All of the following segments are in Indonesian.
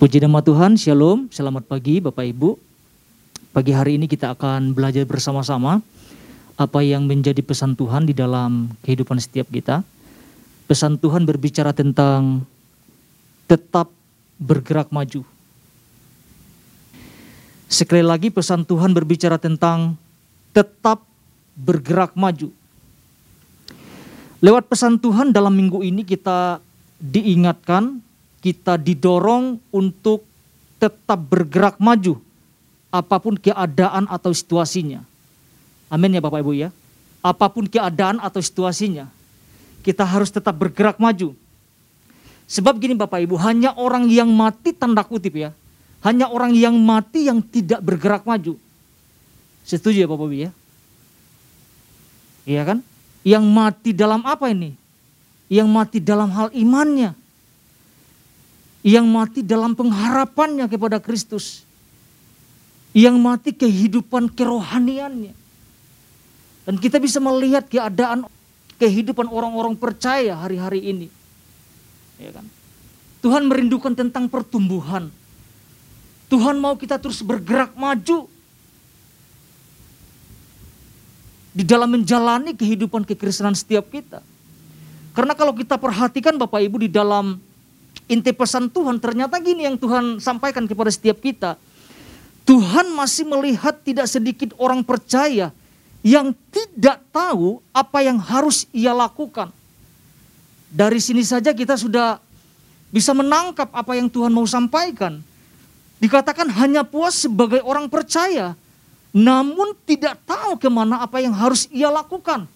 Puji nama Tuhan, Shalom, selamat pagi Bapak Ibu. Pagi hari ini kita akan belajar bersama-sama apa yang menjadi pesan Tuhan di dalam kehidupan setiap kita. Pesan Tuhan berbicara tentang tetap bergerak maju. Sekali lagi pesan Tuhan berbicara tentang tetap bergerak maju. Lewat pesan Tuhan dalam minggu ini kita diingatkan kita didorong untuk tetap bergerak maju apa pun keadaan atau situasinya. Amin ya Bapak Ibu ya. Apa pun keadaan atau situasinya, kita harus tetap bergerak maju. Sebab gini Bapak Ibu, hanya orang yang mati tanda kutip ya. Hanya orang yang mati yang tidak bergerak maju. Setuju ya Bapak Ibu ya? Iya kan? Yang mati dalam apa ini? Yang mati dalam hal imannya yang mati dalam pengharapannya kepada Kristus, yang mati kehidupan kerohaniannya. Dan kita bisa melihat keadaan kehidupan orang-orang percaya hari-hari ini. Ya kan? Tuhan merindukan tentang pertumbuhan. Tuhan mau kita terus bergerak maju di dalam menjalani kehidupan kekristenan setiap kita. Karena kalau kita perhatikan Bapak Ibu di dalam inti pesan Tuhan ternyata gini yang Tuhan sampaikan kepada setiap kita. Tuhan masih melihat tidak sedikit orang percaya yang tidak tahu apa yang harus ia lakukan. Dari sini saja kita sudah bisa menangkap apa yang Tuhan mau sampaikan. Dikatakan hanya puas sebagai orang percaya, namun tidak tahu ke mana apa yang harus ia lakukan.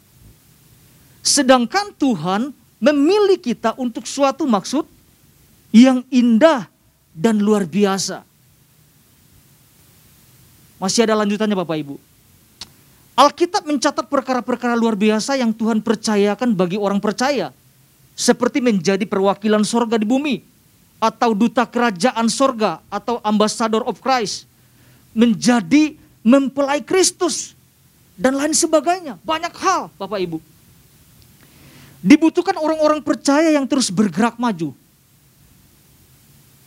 Sedangkan Tuhan memilih kita untuk suatu maksud yang indah dan luar biasa. Masih ada lanjutannya Bapak Ibu. Alkitab mencatat perkara-perkara luar biasa yang Tuhan percayakan bagi orang percaya. Seperti menjadi perwakilan sorga di bumi. Atau duta kerajaan sorga atau ambassador of Christ. Menjadi mempelai Kristus. Dan lain sebagainya. Banyak hal Bapak Ibu. Dibutuhkan orang-orang percaya yang terus bergerak maju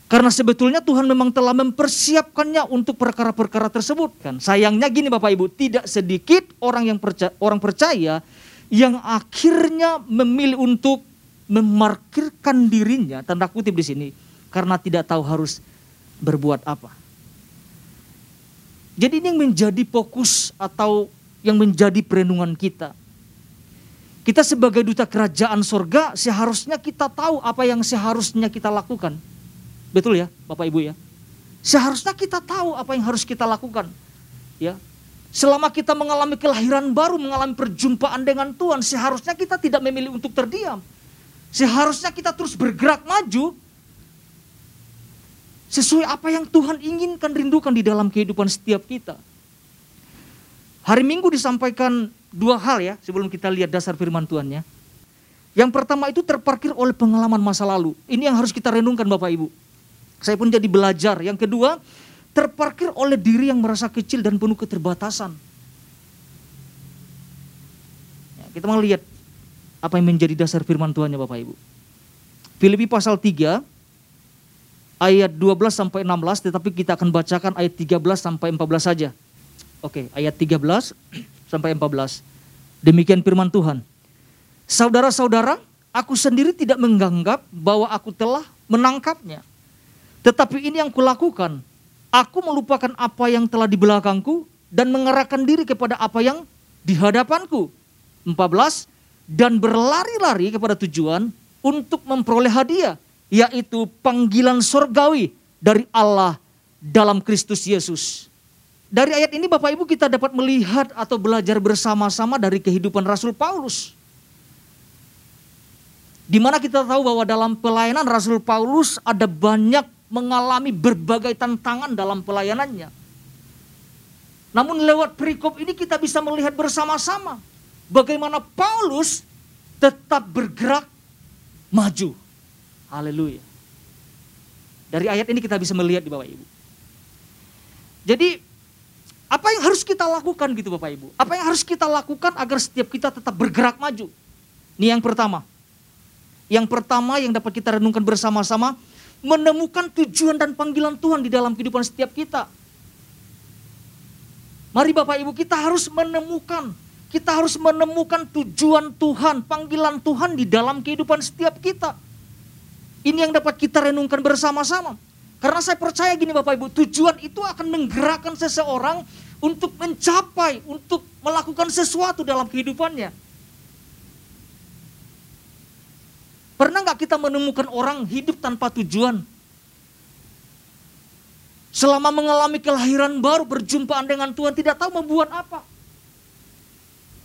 karena sebetulnya Tuhan memang telah mempersiapkannya untuk perkara-perkara tersebut kan. Sayangnya gini Bapak Ibu, tidak sedikit orang yang percaya, orang percaya yang akhirnya memilih untuk memarkirkan dirinya tanda kutip di sini karena tidak tahu harus berbuat apa. Jadi ini yang menjadi fokus atau yang menjadi perenungan kita. Kita sebagai duta kerajaan sorga seharusnya kita tahu apa yang seharusnya kita lakukan Betul ya, Bapak Ibu ya. Seharusnya kita tahu apa yang harus kita lakukan. Ya. Selama kita mengalami kelahiran baru, mengalami perjumpaan dengan Tuhan, seharusnya kita tidak memilih untuk terdiam. Seharusnya kita terus bergerak maju sesuai apa yang Tuhan inginkan rindukan di dalam kehidupan setiap kita. Hari Minggu disampaikan dua hal ya sebelum kita lihat dasar firman Tuhan ya. Yang pertama itu terparkir oleh pengalaman masa lalu. Ini yang harus kita renungkan Bapak Ibu. Saya pun jadi belajar. Yang kedua, terparkir oleh diri yang merasa kecil dan penuh keterbatasan. Ya, kita mau lihat apa yang menjadi dasar firman Tuhan ya Bapak Ibu. Filipi pasal 3 ayat 12 sampai 16 tetapi kita akan bacakan ayat 13 sampai 14 saja. Oke, ayat 13 sampai 14. Demikian firman Tuhan. Saudara-saudara, aku sendiri tidak menganggap bahwa aku telah menangkapnya. Tetapi ini yang kulakukan. Aku melupakan apa yang telah di belakangku dan mengerahkan diri kepada apa yang di hadapanku. 14. Dan berlari-lari kepada tujuan untuk memperoleh hadiah. Yaitu panggilan sorgawi dari Allah dalam Kristus Yesus. Dari ayat ini Bapak Ibu kita dapat melihat atau belajar bersama-sama dari kehidupan Rasul Paulus. Di mana kita tahu bahwa dalam pelayanan Rasul Paulus ada banyak mengalami berbagai tantangan dalam pelayanannya. Namun lewat perikop ini kita bisa melihat bersama-sama bagaimana Paulus tetap bergerak maju. Haleluya. Dari ayat ini kita bisa melihat di Bapak Ibu. Jadi apa yang harus kita lakukan gitu Bapak Ibu? Apa yang harus kita lakukan agar setiap kita tetap bergerak maju? Ini yang pertama. Yang pertama yang dapat kita renungkan bersama-sama, menemukan tujuan dan panggilan Tuhan di dalam kehidupan setiap kita. Mari Bapak Ibu kita harus menemukan, kita harus menemukan tujuan Tuhan, panggilan Tuhan di dalam kehidupan setiap kita. Ini yang dapat kita renungkan bersama-sama. Karena saya percaya gini Bapak Ibu, tujuan itu akan menggerakkan seseorang untuk mencapai, untuk melakukan sesuatu dalam kehidupannya. Pernah nggak kita menemukan orang hidup tanpa tujuan? Selama mengalami kelahiran baru, berjumpaan dengan Tuhan, tidak tahu membuat apa.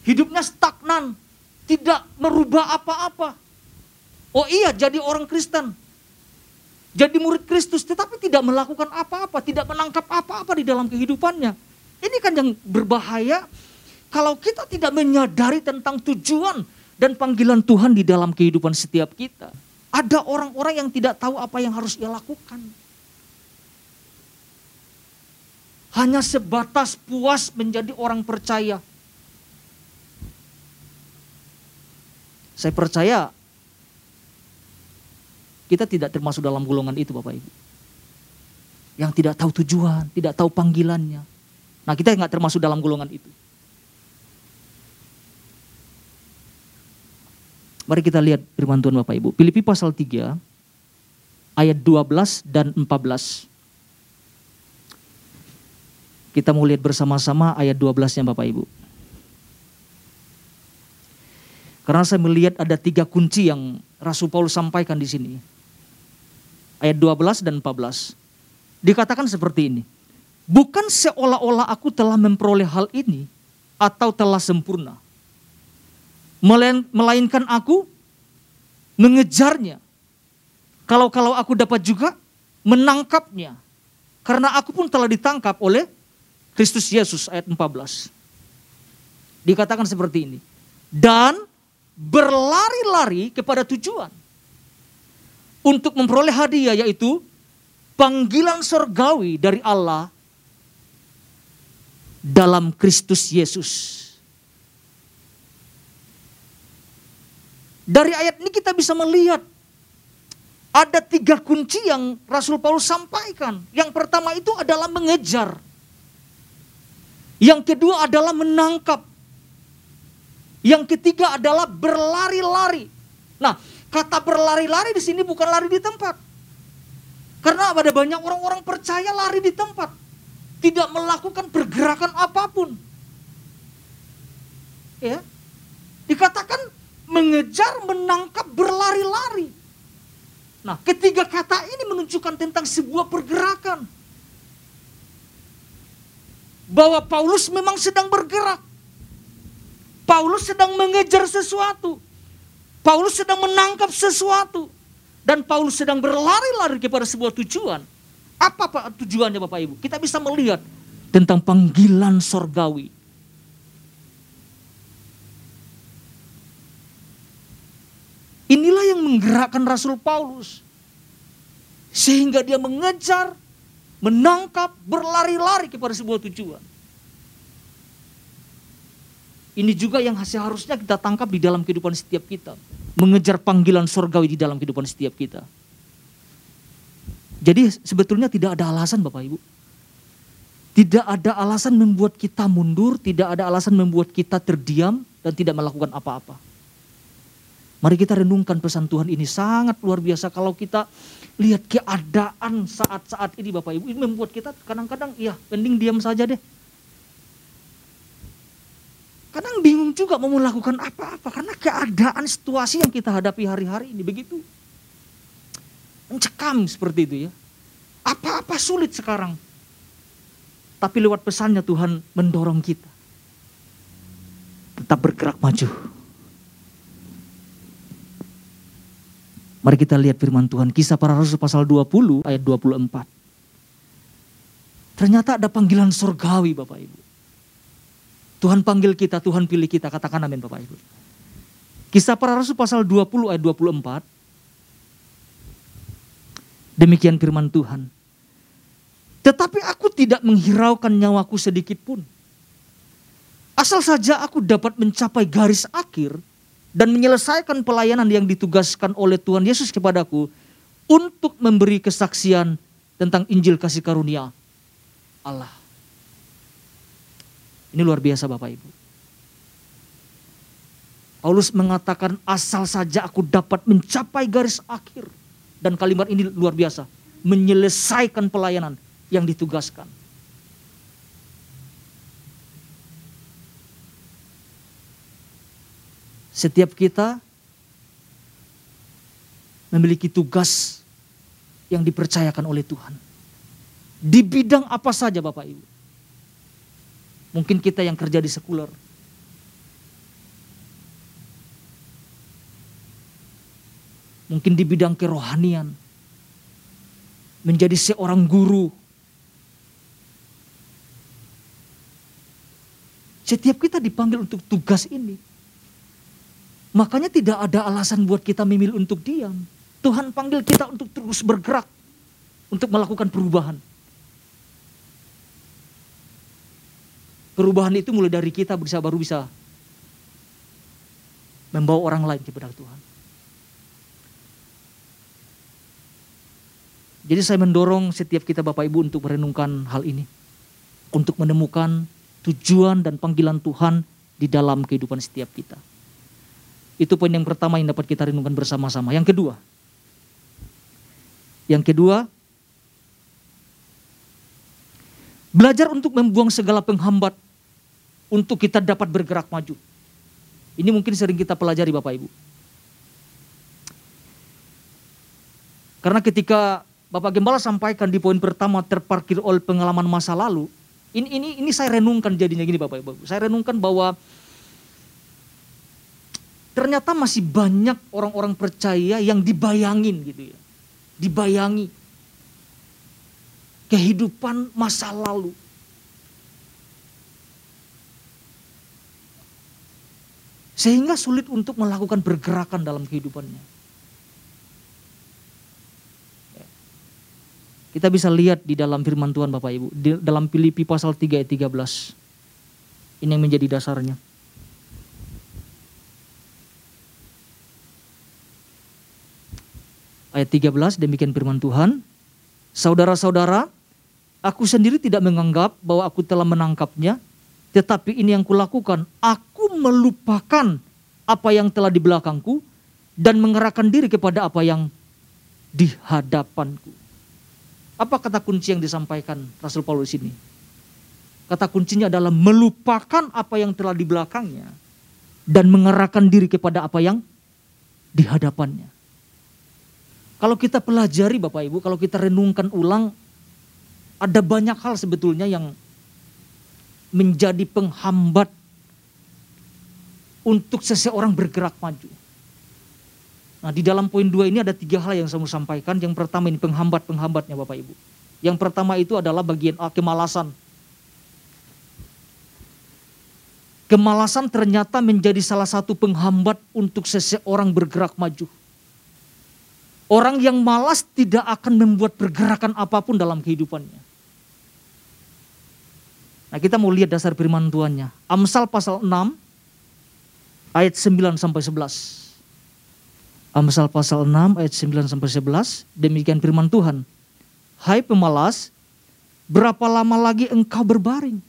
Hidupnya stagnan, tidak merubah apa-apa. Oh iya, jadi orang Kristen. Jadi murid Kristus, tetapi tidak melakukan apa-apa, tidak menangkap apa-apa di dalam kehidupannya. Ini kan yang berbahaya kalau kita tidak menyadari tentang tujuan dan panggilan Tuhan di dalam kehidupan setiap kita. Ada orang-orang yang tidak tahu apa yang harus ia lakukan. Hanya sebatas puas menjadi orang percaya. Saya percaya kita tidak termasuk dalam golongan itu Bapak Ibu. Yang tidak tahu tujuan, tidak tahu panggilannya. Nah kita nggak termasuk dalam golongan itu. Mari kita lihat firman Tuhan Bapak Ibu. Filipi pasal 3 ayat 12 dan 14. Kita mau lihat bersama-sama ayat 12-nya Bapak Ibu. Karena saya melihat ada tiga kunci yang Rasul Paulus sampaikan di sini. Ayat 12 dan 14. Dikatakan seperti ini. Bukan seolah-olah aku telah memperoleh hal ini atau telah sempurna melainkan aku mengejarnya. Kalau-kalau aku dapat juga menangkapnya. Karena aku pun telah ditangkap oleh Kristus Yesus ayat 14. Dikatakan seperti ini. Dan berlari-lari kepada tujuan. Untuk memperoleh hadiah yaitu panggilan surgawi dari Allah dalam Kristus Yesus. Dari ayat ini kita bisa melihat ada tiga kunci yang Rasul Paulus sampaikan. Yang pertama itu adalah mengejar. Yang kedua adalah menangkap. Yang ketiga adalah berlari-lari. Nah, kata berlari-lari di sini bukan lari di tempat. Karena ada banyak orang-orang percaya lari di tempat. Tidak melakukan pergerakan apa pun. Ya. Dikatakan mengejar, menangkap, berlari-lari. Nah, ketiga kata ini menunjukkan tentang sebuah pergerakan. Bahwa Paulus memang sedang bergerak. Paulus sedang mengejar sesuatu. Paulus sedang menangkap sesuatu. Dan Paulus sedang berlari-lari kepada sebuah tujuan. Apa Pak tujuannya Bapak Ibu? Kita bisa melihat tentang panggilan sorgawi Inilah yang menggerakkan Rasul Paulus. Sehingga dia mengejar, menangkap, berlari-lari kepada sebuah tujuan. Ini juga yang seharusnya kita tangkap di dalam kehidupan setiap kita. Mengejar panggilan surgawi di dalam kehidupan setiap kita. Jadi sebetulnya tidak ada alasan Bapak Ibu. Tidak ada alasan membuat kita mundur, tidak ada alasan membuat kita terdiam dan tidak melakukan apa-apa. Mari kita renungkan pesan Tuhan ini sangat luar biasa kalau kita lihat keadaan saat-saat ini Bapak Ibu. Ini membuat kita kadang-kadang ya mending diam saja deh. Kadang bingung juga mau melakukan apa-apa karena keadaan situasi yang kita hadapi hari-hari ini begitu. Mencekam seperti itu ya. Apa-apa sulit sekarang. Tapi lewat pesannya Tuhan mendorong kita. Tetap bergerak maju Mari kita lihat firman Tuhan. Kisah para Rasul pasal 20 ayat 24. Ternyata ada panggilan surgawi Bapak Ibu. Tuhan panggil kita, Tuhan pilih kita. Katakan amin Bapak Ibu. Kisah para Rasul pasal 20 ayat 24. Demikian firman Tuhan. Tetapi aku tidak menghiraukan nyawaku sedikit pun. Asal saja aku dapat mencapai garis akhir dan menyelesaikan pelayanan yang ditugaskan oleh Tuhan Yesus kepadaku untuk memberi kesaksian tentang Injil kasih karunia Allah. Ini luar biasa Bapak Ibu. Paulus mengatakan asal saja aku dapat mencapai garis akhir. Dan kalimat ini luar biasa. Menyelesaikan pelayanan yang ditugaskan. Setiap kita memiliki tugas yang dipercayakan oleh Tuhan. Di bidang apa saja Bapak Ibu. Mungkin kita yang kerja di sekuler, mungkin di bidang kerohanian, menjadi seorang guru. Setiap kita dipanggil untuk tugas ini. Makanya tidak ada alasan buat kita memilih untuk diam. Tuhan panggil kita untuk terus bergerak, untuk melakukan perubahan. Perubahan itu mulai dari kita bisa baru bisa membawa orang lain kepada Tuhan. Jadi saya mendorong setiap kita Bapak Ibu untuk merenungkan hal ini. Untuk menemukan tujuan dan panggilan Tuhan di dalam kehidupan setiap kita. Itu poin yang pertama yang dapat kita renungkan bersama-sama. Yang kedua. Yang kedua. Belajar untuk membuang segala penghambat untuk kita dapat bergerak maju. Ini mungkin sering kita pelajari Bapak Ibu. Karena ketika Bapak Gembala sampaikan di poin pertama terparkir oleh pengalaman masa lalu. Ini ini ini saya renungkan jadinya gini Bapak Ibu. Saya renungkan bahwa ternyata masih banyak orang-orang percaya yang dibayangin gitu ya. Dibayangi kehidupan masa lalu. Sehingga sulit untuk melakukan pergerakan dalam kehidupannya. Kita bisa lihat di dalam firman Tuhan Bapak Ibu. Di dalam Filipi pasal 3 ayat 13. Ini yang menjadi dasarnya. Ayat 13 demikian firman Tuhan. Saudara-saudara, aku sendiri tidak menganggap bahwa aku telah menangkapnya. Tetapi ini yang kulakukan. Aku melupakan apa yang telah di belakangku. Dan mengerahkan diri kepada apa yang di hadapanku. Apa kata kunci yang disampaikan Rasul Paulus ini? Kata kuncinya adalah melupakan apa yang telah di belakangnya dan mengerahkan diri kepada apa yang di hadapannya. Kalau kita pelajari Bapak Ibu, kalau kita renungkan ulang, ada banyak hal sebetulnya yang menjadi penghambat untuk seseorang bergerak maju. Nah di dalam poin dua ini ada tiga hal yang saya mau sampaikan. Yang pertama ini penghambat-penghambatnya Bapak Ibu. Yang pertama itu adalah bagian A, kemalasan. Kemalasan ternyata menjadi salah satu penghambat untuk seseorang bergerak maju. Orang yang malas tidak akan membuat pergerakan apa pun dalam kehidupannya. Nah kita mau lihat dasar firman Tuhannya. Amsal pasal 6 ayat 9 sampai 11. Amsal pasal 6 ayat 9 sampai 11, demikian firman Tuhan. Hai pemalas, berapa lama lagi engkau berbaring?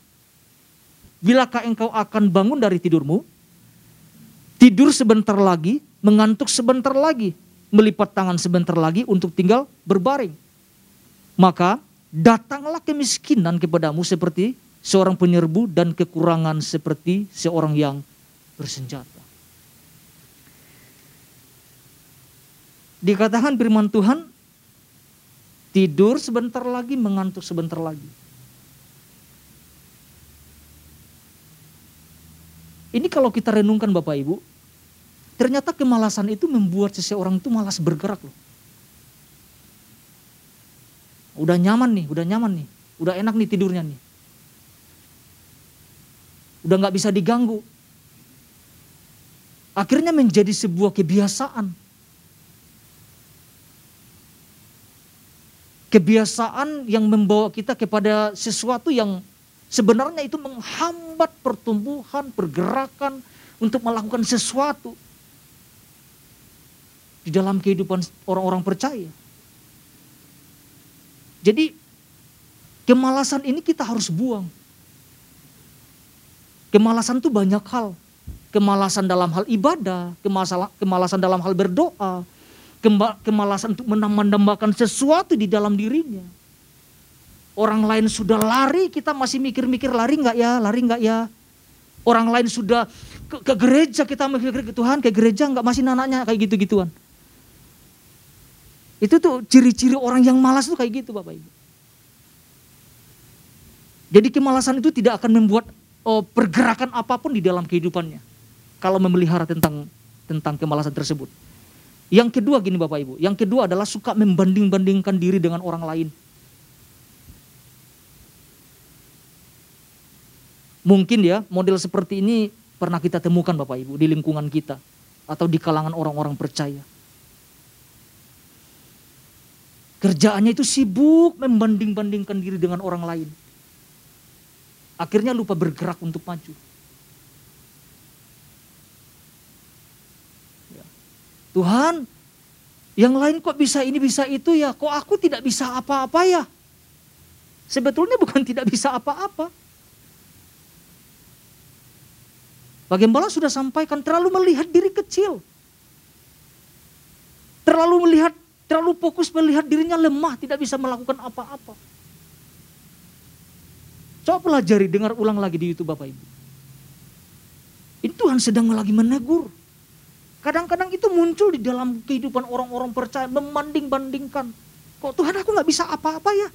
Bilakah engkau akan bangun dari tidurmu? Tidur sebentar lagi, mengantuk sebentar lagi, melipat tangan sebentar lagi untuk tinggal berbaring. Maka datanglah kemiskinan kepadamu seperti seorang penyerbu dan kekurangan seperti seorang yang bersenjata. Dikatakan firman Tuhan, tidur sebentar lagi, mengantuk sebentar lagi. Ini kalau kita renungkan Bapak Ibu, ternyata kemalasan itu membuat seseorang itu malas bergerak loh. Udah nyaman nih, udah nyaman nih, udah enak nih tidurnya nih. Udah nggak bisa diganggu. Akhirnya menjadi sebuah kebiasaan kebiasaan yang membawa kita kepada sesuatu yang sebenarnya itu menghambat pertumbuhan, pergerakan untuk melakukan sesuatu di dalam kehidupan orang-orang percaya. Jadi kemalasan ini kita harus buang. Kemalasan itu banyak hal. Kemalasan dalam hal ibadah, kemalasan dalam hal berdoa, kemalasan untuk menambahkan sesuatu di dalam dirinya. Orang lain sudah lari, kita masih mikir-mikir lari nggak ya, lari nggak ya. Orang lain sudah ke, ke gereja, kita mikir ke Tuhan, ke gereja nggak masih nananya kayak gitu-gituan. Itu tuh ciri-ciri orang yang malas tuh kayak gitu Bapak Ibu. Jadi kemalasan itu tidak akan membuat oh, pergerakan apa pun di dalam kehidupannya. Kalau memelihara tentang tentang kemalasan tersebut. Yang kedua gini Bapak Ibu, yang kedua adalah suka membanding-bandingkan diri dengan orang lain. Mungkin ya model seperti ini pernah kita temukan Bapak Ibu di lingkungan kita atau di kalangan orang-orang percaya. Kerjaannya itu sibuk membanding-bandingkan diri dengan orang lain. Akhirnya lupa bergerak untuk maju. Ya. Tuhan, yang lain kok bisa ini bisa itu ya, kok aku tidak bisa apa-apa ya? Sebetulnya bukan tidak bisa apa-apa. Bagaimana sudah sampaikan terlalu melihat diri kecil. Terlalu melihat Terlalu fokus melihat dirinya lemah, tidak bisa melakukan apa-apa. Coba pelajari, dengar ulang lagi di YouTube Bapak Ibu. Ini Tuhan sedang lagi menegur. Kadang-kadang itu muncul di dalam kehidupan orang-orang percaya, membanding-bandingkan. Kok Tuhan aku nggak bisa apa-apa ya?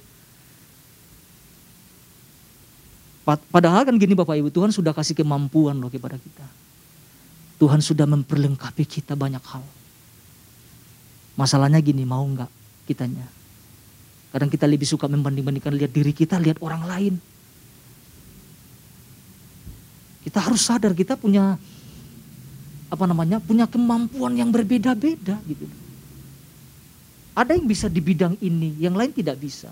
Padahal kan gini Bapak Ibu, Tuhan sudah kasih kemampuan loh kepada kita. Tuhan sudah memperlengkapi kita banyak hal. Masalahnya gini, mau nggak kitanya? Kadang kita lebih suka membanding-bandingkan lihat diri kita, lihat orang lain. Kita harus sadar kita punya apa namanya? punya kemampuan yang berbeda-beda gitu. Ada yang bisa di bidang ini, yang lain tidak bisa.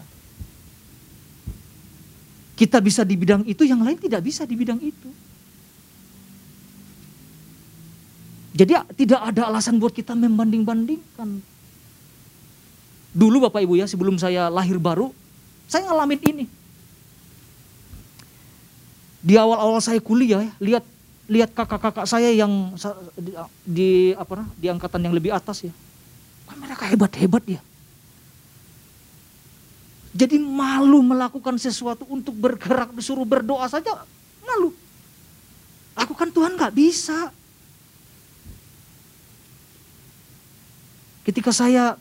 Kita bisa di bidang itu, yang lain tidak bisa di bidang itu. Jadi tidak ada alasan buat kita membanding-bandingkan. Dulu Bapak Ibu ya sebelum saya lahir baru, saya ngalamin ini. Di awal-awal saya kuliah ya, lihat lihat kakak-kakak saya yang di, di apa di angkatan yang lebih atas ya. Mereka hebat-hebat ya. Jadi malu melakukan sesuatu untuk bergerak disuruh berdoa saja malu. Aku kan Tuhan nggak bisa. Ketika saya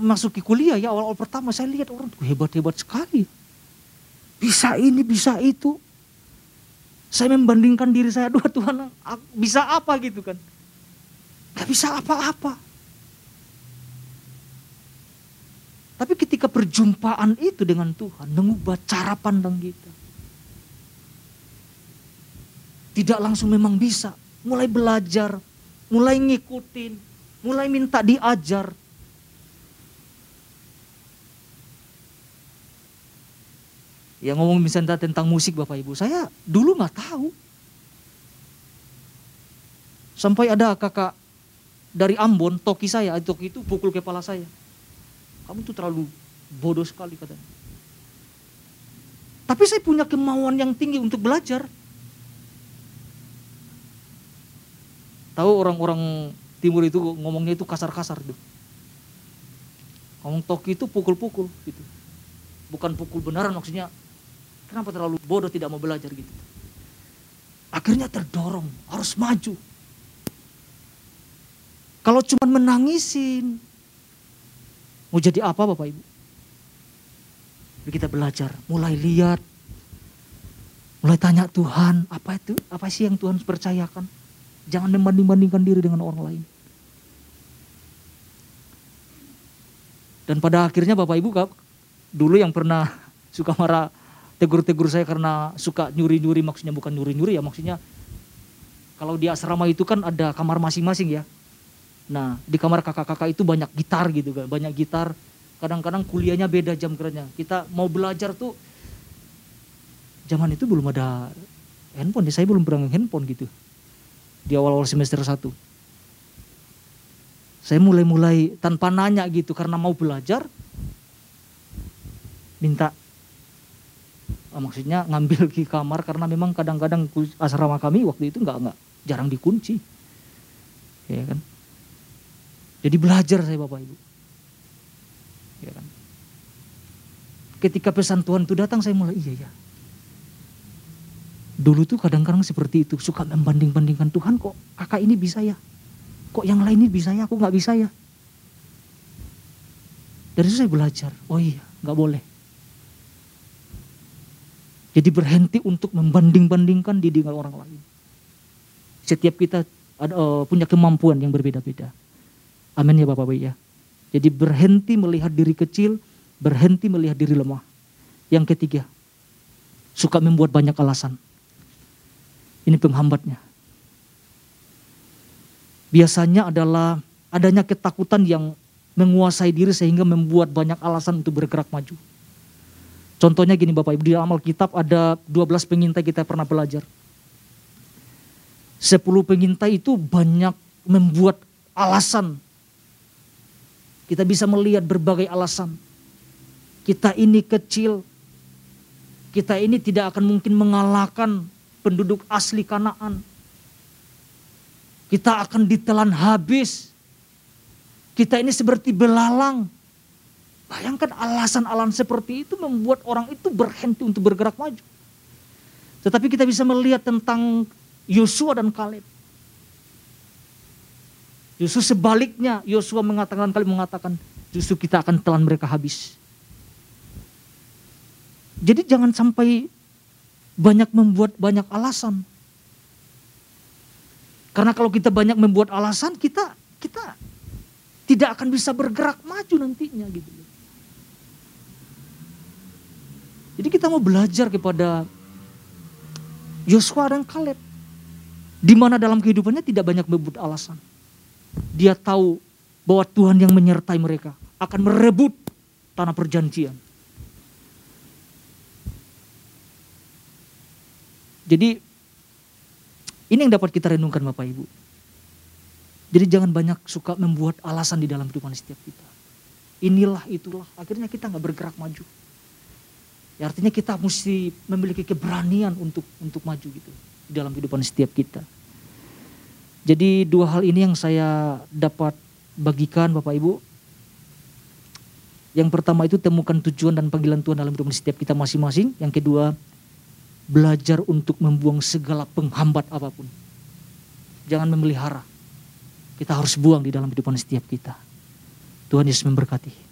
masuki kuliah ya awal-awal pertama saya lihat orang tuh hebat-hebat sekali. Bisa ini, bisa itu. Saya membandingkan diri saya, dua Tuhan bisa apa gitu kan. Gak bisa apa-apa. Tapi ketika perjumpaan itu dengan Tuhan, mengubah cara pandang kita. Tidak langsung memang bisa, mulai belajar, mulai ngikutin, mulai minta diajar, Ya ngomong misalnya tentang musik Bapak Ibu, saya dulu nggak tahu. Sampai ada kakak dari Ambon, toki saya, toki itu pukul kepala saya. Kamu tuh terlalu bodoh sekali katanya. Tapi saya punya kemauan yang tinggi untuk belajar. Tahu orang-orang timur itu ngomongnya itu kasar-kasar tuh. Ngomong toki itu pukul-pukul gitu. Bukan pukul beneran maksudnya Kenapa terlalu bodoh tidak mau belajar gitu? Akhirnya terdorong, harus maju. Kalau cuma menangisin, mau jadi apa Bapak Ibu? Jadi kita belajar, mulai lihat, mulai tanya Tuhan, apa itu? Apa sih yang Tuhan percayakan? Jangan membanding-bandingkan diri dengan orang lain. Dan pada akhirnya Bapak Ibu dulu yang pernah suka marah tegur-tegur saya karena suka nyuri-nyuri maksudnya bukan nyuri-nyuri ya maksudnya kalau di asrama itu kan ada kamar masing-masing ya. Nah di kamar kakak-kakak itu banyak gitar gitu kan, banyak gitar. Kadang-kadang kuliahnya beda jam kerjanya. Kita mau belajar tuh zaman itu belum ada handphone, ya. saya belum pernah handphone gitu di awal-awal semester 1. Saya mulai-mulai tanpa nanya gitu karena mau belajar. Minta maksudnya ngambil di kamar karena memang kadang-kadang asrama kami waktu itu nggak nggak jarang dikunci. Ya kan? Jadi belajar saya Bapak Ibu. Ya kan? Ketika pesan Tuhan itu datang saya mulai iya ya. Dulu tuh kadang-kadang seperti itu suka membanding-bandingkan Tuhan kok kakak ini bisa ya. Kok yang lain ini bisa ya aku nggak bisa ya. Dari itu saya belajar. Oh iya nggak boleh. Jadi berhenti untuk membanding-bandingkan diri dengan orang lain. Setiap kita ada, uh, punya kemampuan yang berbeda-beda. Amin ya Bapak Ibu ya. Jadi berhenti melihat diri kecil, berhenti melihat diri lemah. Yang ketiga, suka membuat banyak alasan. Ini penghambatnya. Biasanya adalah adanya ketakutan yang menguasai diri sehingga membuat banyak alasan untuk bergerak maju. Contohnya gini Bapak Ibu, di amal kitab ada 12 pengintai kita pernah belajar. 10 pengintai itu banyak membuat alasan kita bisa melihat berbagai alasan. Kita ini kecil, kita ini tidak akan mungkin mengalahkan penduduk asli Kanaan. Kita akan ditelan habis. Kita ini seperti belalang. Bayangkan alasan-alasan seperti itu membuat orang itu berhenti untuk bergerak maju. Tetapi kita bisa melihat tentang Yosua dan Kaleb. Justru sebaliknya Yosua mengatakan kali mengatakan justru kita akan telan mereka habis. Jadi jangan sampai banyak membuat banyak alasan. Karena kalau kita banyak membuat alasan kita kita tidak akan bisa bergerak maju nantinya gitu. Jadi kita mau belajar kepada Yosua dan Kaleb. Di mana dalam kehidupannya tidak banyak membuat alasan dia tahu bahwa Tuhan yang menyertai mereka akan merebut tanah perjanjian. Jadi ini yang dapat kita renungkan Bapak Ibu. Jadi jangan banyak suka membuat alasan di dalam kehidupan setiap kita. Inilah itulah akhirnya kita nggak bergerak maju. Ya artinya kita mesti memiliki keberanian untuk untuk maju gitu di dalam kehidupan setiap kita. Jadi dua hal ini yang saya dapat bagikan Bapak Ibu. Yang pertama itu temukan tujuan dan panggilan Tuhan dalam hidup setiap kita masing-masing. Yang kedua, belajar untuk membuang segala penghambat apa pun. Jangan memelihara. Kita harus buang di dalam kehidupan setiap kita. Tuhan Yesus memberkati.